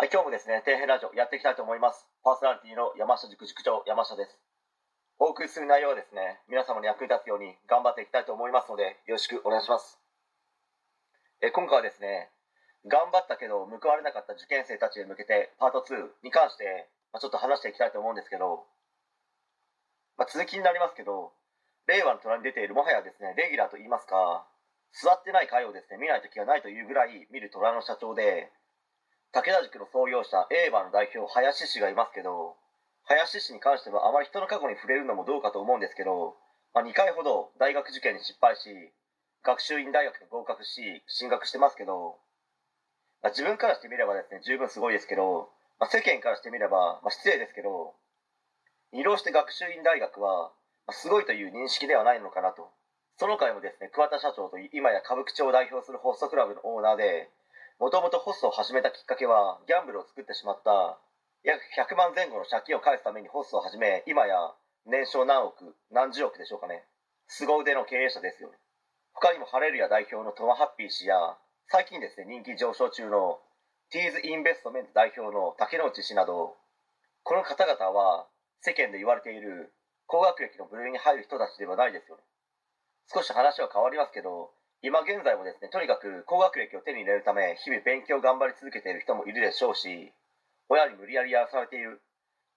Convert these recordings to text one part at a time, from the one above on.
はい、今日もですね、底辺ラジオやっていきたいと思います。パーソナリティの山下塾塾長、山下です。お送りする内容はですね、皆様に役に立つように頑張っていきたいと思いますので、よろしくお願いします。え今回はですね、頑張ったけど報われなかった受験生たちへ向けて、パート2に関して、まあ、ちょっと話していきたいと思うんですけど、まあ、続きになりますけど、令和の虎に出ているもはやですね、レギュラーと言いますか、座ってない回をですね、見ない時がないというぐらい見る虎の社長で、武田塾の創業者、エーバーの代表、林氏がいますけど、林氏に関してはあまり人の過去に触れるのもどうかと思うんですけど、まあ、2回ほど大学受験に失敗し、学習院大学に合格し、進学してますけど、まあ、自分からしてみればですね、十分すごいですけど、まあ、世間からしてみれば、まあ、失礼ですけど、二浪して学習院大学は、まあ、すごいという認識ではないのかなと。その回もですね、桑田社長と今や歌舞伎町を代表するホストクラブのオーナーで、もともとホストを始めたきっかけはギャンブルを作ってしまった約100万前後の借金を返すためにホストを始め今や年商何億何十億でしょうかね。凄腕の経営者ですよね。他にもハレルヤ代表のトマハッピー氏や最近ですね人気上昇中のティーズインベストメント代表の竹之内氏などこの方々は世間で言われている高学歴の部類に入る人たちではないですよね。少し話は変わりますけど今現在もですねとにかく高学歴を手に入れるため日々勉強を頑張り続けている人もいるでしょうし親に無理やりやらされている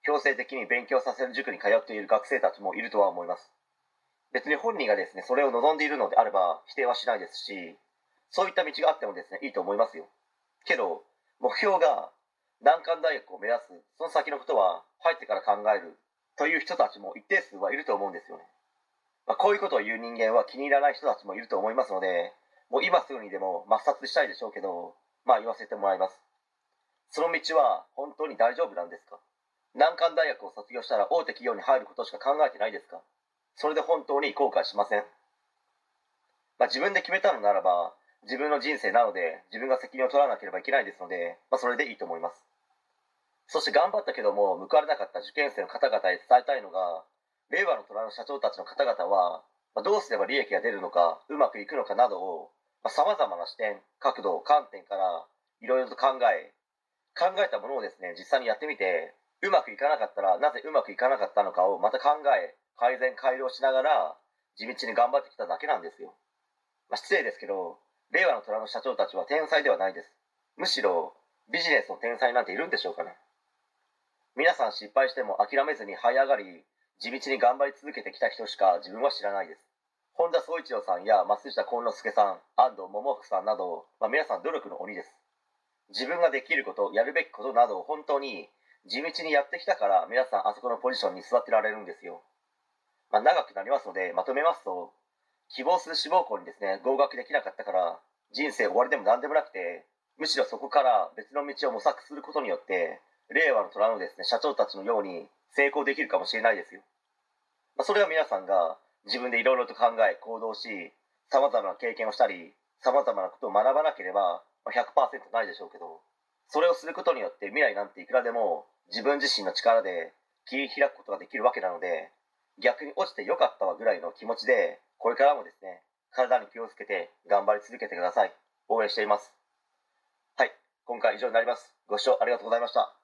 強制的に勉強させる塾に通っている学生たちもいるとは思います。別に本人がですねそれを望んでいるのであれば否定はしないですしそういった道があってもですねいいと思いますよ。けど目標が難関大学を目指すその先のことは入ってから考えるという人たちも一定数はいると思うんですよね。まあ、こういうことを言う人間は気に入らない人たちもいると思いますので、もう今すぐにでも抹殺したいでしょうけど、まあ言わせてもらいます。その道は本当に大丈夫なんですか？難関大学を卒業したら大手企業に入ることしか考えてないですか？それで本当に後悔しません？まあ自分で決めたのならば、自分の人生なので自分が責任を取らなければいけないですので、まあそれでいいと思います。そして頑張ったけども報われなかった受験生の方々へ伝えたいのが、令和の虎の社長たちの方々は、まあ、どうすれば利益が出るのかうまくいくのかなどをさまざ、まな視点角度観点からいろいろと考え考えたものをですね実際にやってみてうまくいかなかったらなぜうまくいかなかったのかをまた考え改善改良しながら地道に頑張ってきただけなんですよ、まあ、失礼ですけど令和の虎の社長たちは天才ではないです。むしろビジネスの天才なんているんでしょうかね。皆さん失敗しても諦めずに這い上がり地道に頑張り続けてきた人しか自分は知らないです。本田宗一郎さんや増下幸之助さん安藤桃福さんなど、まあ、皆さん努力の鬼です。自分ができることやるべきことなどを本当に地道にやってきたから皆さんあそこのポジションに座ってられるんですよ、まあ、長くなりますのでまとめますと希望する志望校にですね合格できなかったから人生終わりでも何でもなくてむしろそこから別の道を模索することによって令和の虎のですね社長たちのように成功できるかもしれないですよ。まあ、それは皆さんが自分でいろいろと考え行動し様々な経験をしたり様々なことを学ばなければ100%ないでしょうけどそれをすることによって未来なんていくらでも自分自身の力で切り開くことができるわけなので逆に落ちてよかったわぐらいの気持ちでこれからもですね体に気をつけて頑張り続けてください。応援しています。はい今回以上になります。ご視聴ありがとうございました。